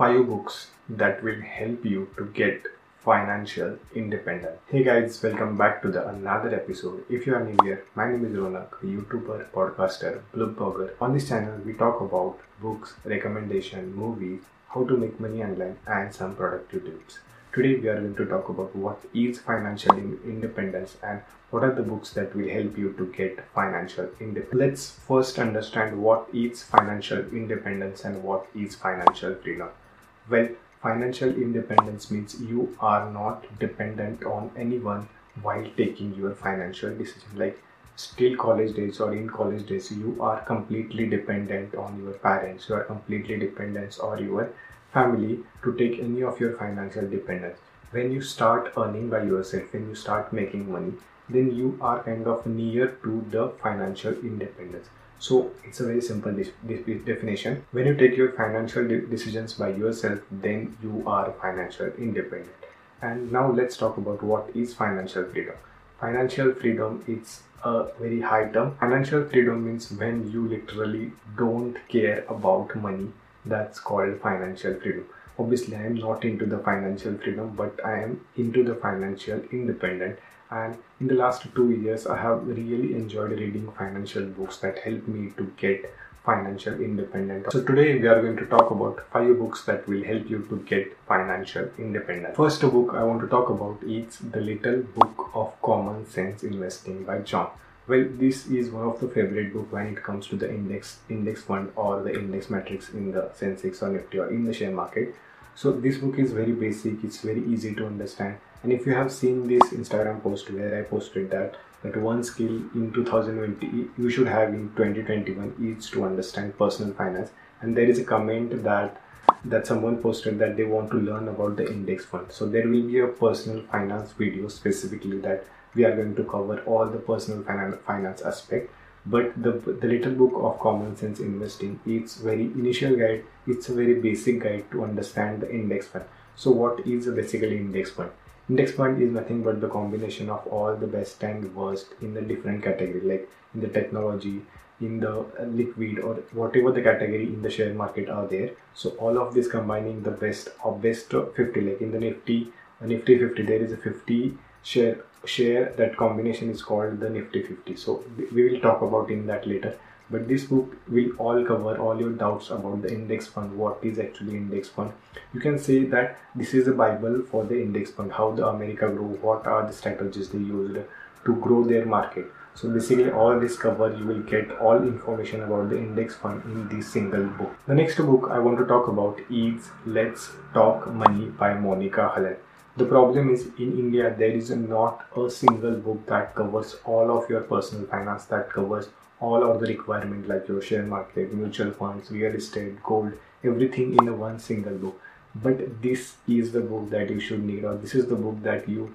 five books that will help you to get financial independence. Hey guys, welcome back to the another episode. If you are new here, my name is Ronak, a YouTuber, podcaster, blogger. On this channel, we talk about books, recommendation, movies, how to make money online, and some productive tips. Today, we are going to talk about what is financial independence and what are the books that will help you to get financial independence. Let's first understand what is financial independence and what is financial freedom. Well, financial independence means you are not dependent on anyone while taking your financial decision. Like still college days or in college days, you are completely dependent on your parents, you are completely dependent on your family to take any of your financial dependence. When you start earning by yourself, when you start making money, then you are kind of near to the financial independence. So it's a very simple de- de- definition. When you take your financial de- decisions by yourself, then you are financial independent. And now let's talk about what is financial freedom. Financial freedom is a very high term. Financial freedom means when you literally don't care about money. That's called financial freedom obviously i am not into the financial freedom but i am into the financial independent and in the last two years i have really enjoyed reading financial books that help me to get financial independence. So today we are going to talk about five books that will help you to get financial independence. First book i want to talk about is the little book of common sense investing by john. Well this is one of the favorite book when it comes to the index index fund or the index matrix in the sensex or nifty or in the share market so this book is very basic it's very easy to understand. And if you have seen this instagram post where i posted that that one skill in 2020 you should have in 2021 is to understand personal finance. And there is a comment that that someone posted that they want to learn about the index fund. So there will be a personal finance video specifically that we are going to cover all the personal finance aspect but the, the little book of common sense investing it's very initial guide it's a very basic guide to understand the index fund. So what is basically index fund? Index fund is nothing but the combination of all the best and worst in the different category like in the technology in the uh, liquid or whatever the category in the share market are there. So all of this combining the best of best 50 like in the nifty uh, nifty 50 there is a 50 share share that combination is called the nifty 50 so we will talk about in that later. But this book will all cover all your doubts about the index fund what is actually index fund. You can say that this is a bible for the index fund how the america grew what are the strategies they used to grow their market. So basically all this cover you will get all information about the index fund in this single book. The next book i want to talk about is let's talk money by Monika Halan the problem is in India there is not a single book that covers all of your personal finance that covers all of the requirement like your share market, mutual funds, real estate, gold, everything in one single book. But this is the book that you should need or this is the book that you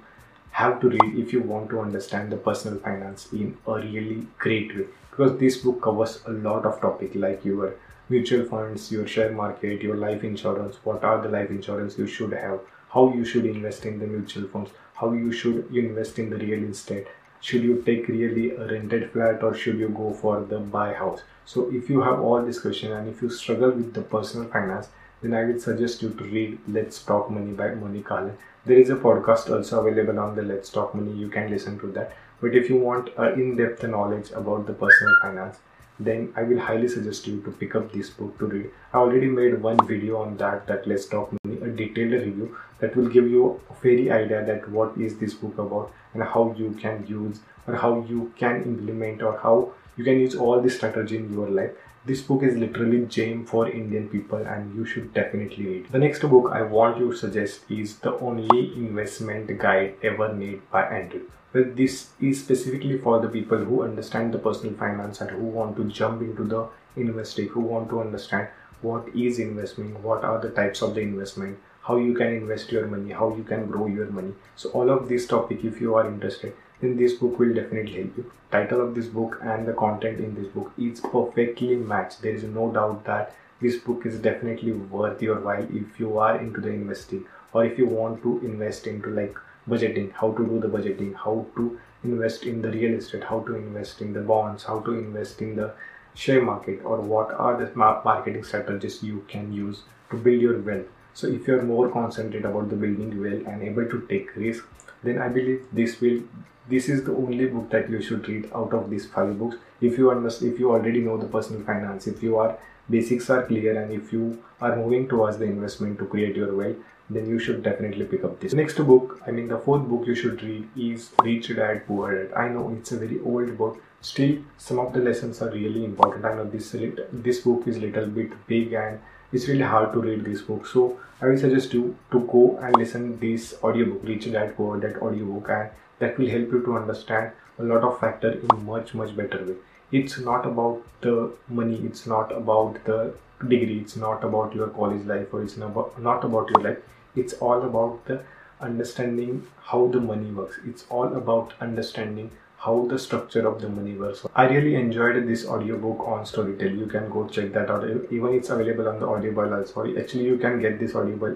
have to read if you want to understand the personal finance in a really great way because this book covers a lot of topic like your mutual funds, your share market, your life insurance, what are the life insurance you should have, how you should invest in the mutual funds, how you should invest in the real estate. Should you take really a rented flat or should you go for the buy house? So if you have all this question and if you struggle with the personal finance, then I would suggest you to read Let's Talk Money by Monika Halan. There is a podcast also available on the Let's Talk Money. You can listen to that. But if you want uh, in-depth knowledge about the personal finance, then I will highly suggest you to pick up this book to read. I already made one video on that, that Let's Talk Money, a detailed review that will give you a very idea that what is this book about and how you can use or how you can implement or how you can use all this strategy in your life. This book is literally gem for Indian people and you should definitely read. The next book I want you to suggest is The Only Investment Guide Ever Made by Andrew. Well, this is specifically for the people who understand the personal finance and who want to jump into the investing, who want to understand what is investment, what are the types of the investment, how you can invest your money, how you can grow your money. So all of this topic, if you are interested, then this book will definitely help you. Title of this book and the content in this book is perfectly matched. There is no doubt that this book is definitely worth your while if you are into the investing or if you want to invest into like budgeting how to do the budgeting how to invest in the real estate how to invest in the bonds how to invest in the share market or what are the marketing strategies you can use to build your wealth so if you're more concentrated about the building wealth and able to take risk then i believe this will this is the only book that you should read out of these five books. If you understand if you already know the personal finance if you are basics are clear and if you are moving towards the investment to create your wealth then you should definitely pick up this. Next book i mean the fourth book you should read is rich dad poor dad. I know it's a very old book. Still some of the lessons are really important. I know this this book is little bit big and it's really hard to read this book so i will suggest you to go and listen this audiobook rich dad poor dad audiobook and that will help you to understand a lot of factor in much much better way. It's not about the money. It's not about the degree. It's not about your college life or it's not about, not about your life. It's all about the understanding how the money works. It's all about understanding how the structure of the money works. I really enjoyed this audiobook on storytel you can go check that out. Even it's available on the audible also. Actually you can get this audible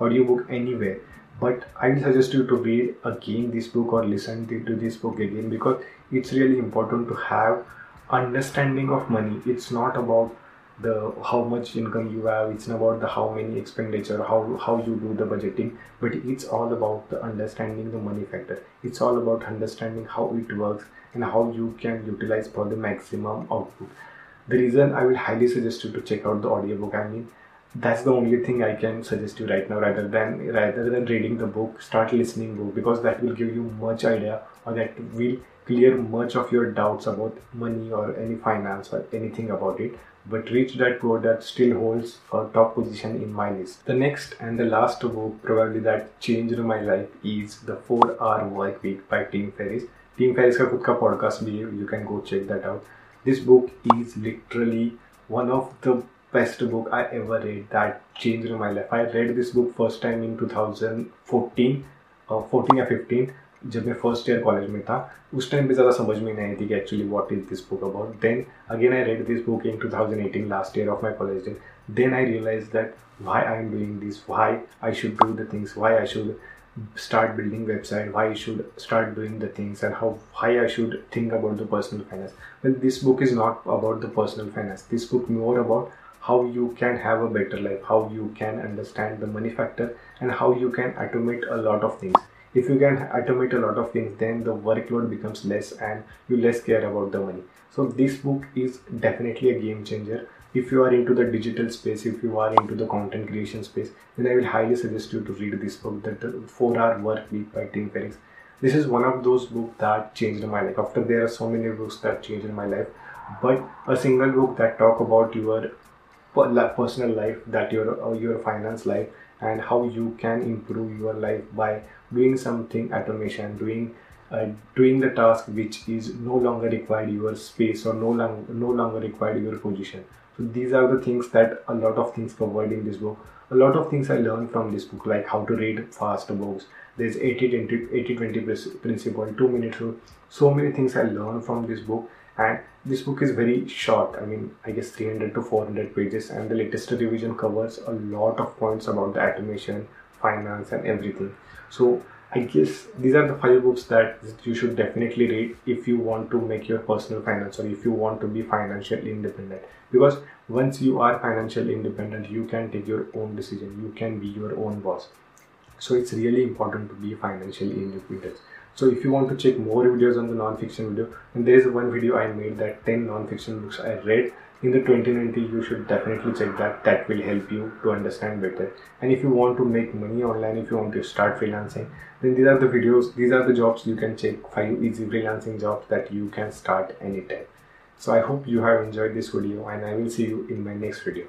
audiobook anywhere. But i will suggest you to read again this book or listen to this book again because it's really important to have understanding of money. It's not about the how much income you have it's not about the how many expenditure how how you do the budgeting but it's all about the understanding the money factor. It's all about understanding how it works and how you can utilize for the maximum output. The reason i will highly suggest you to check out the audiobook i mean that's the only thing i can suggest you right now rather than rather than reading the book start listening book because that will give you much idea or that will clear much of your doubts about money or any finance or anything about it but rich dad poor dad still holds a top position in my list. The next and the last book probably that changed my life is The 4 Hour Work Week by Tim Ferriss. Tim Ferriss has खुद podcast भी you can go check that out. This book is literally one of the best book I ever read that changed my life. I read this book first time in 2014 uh, 14 or 15 जब मैं first year college में था उस time पे ज़्यादा समझ में नहीं आई थी कि actually what is this book about then again I read this book in 2018 last year of my college days then I realise that why I am doing this, why I should do the things, why I should start building website, why I should start doing the things, and how why I should think about the personal finance. Well, this book is not about the personal finance. This book more about how you can have a better life, how you can understand the money factor, and how you can automate a lot of things if you can automate a lot of things then the workload becomes less and you less care about the money. So this book is definitely a game changer. If you are into the digital space if you are into the content creation space then i will highly suggest you to read this book the 4 hour work week by tim ferriss. This is one of those books that changed my life. After there are so many books that changed my life but a single book that talk about your personal life that your uh, your finance life and how you can improve your life by doing something automation doing uh, doing the task which is no longer required your space or no, long, no longer required your position. So these are the things that a lot of things covered in this book. A lot of things i learned from this book like how to read fast books. There's 80 20 80 20 principle 2 minute rule so many things i learned from this book. And this book is very short. I mean i guess 300 to 400 pages. And the latest revision covers a lot of points about the automation finance and everything so i guess these are the five books that you should definitely read if you want to make your personal finance or if you want to be financially independent. Because once you are financially independent you can take your own decision. You can be your own boss. So it's really important to be financially independent. So if you want to check more videos on the non-fiction video, and there is one video I made that 10 non-fiction books I read in the 2020 you should definitely check that. That will help you to understand better. And if you want to make money online if you want to start freelancing then these are the videos these are the jobs you can check five easy freelancing jobs that you can start anytime. So i hope you have enjoyed this video and i will see you in my next video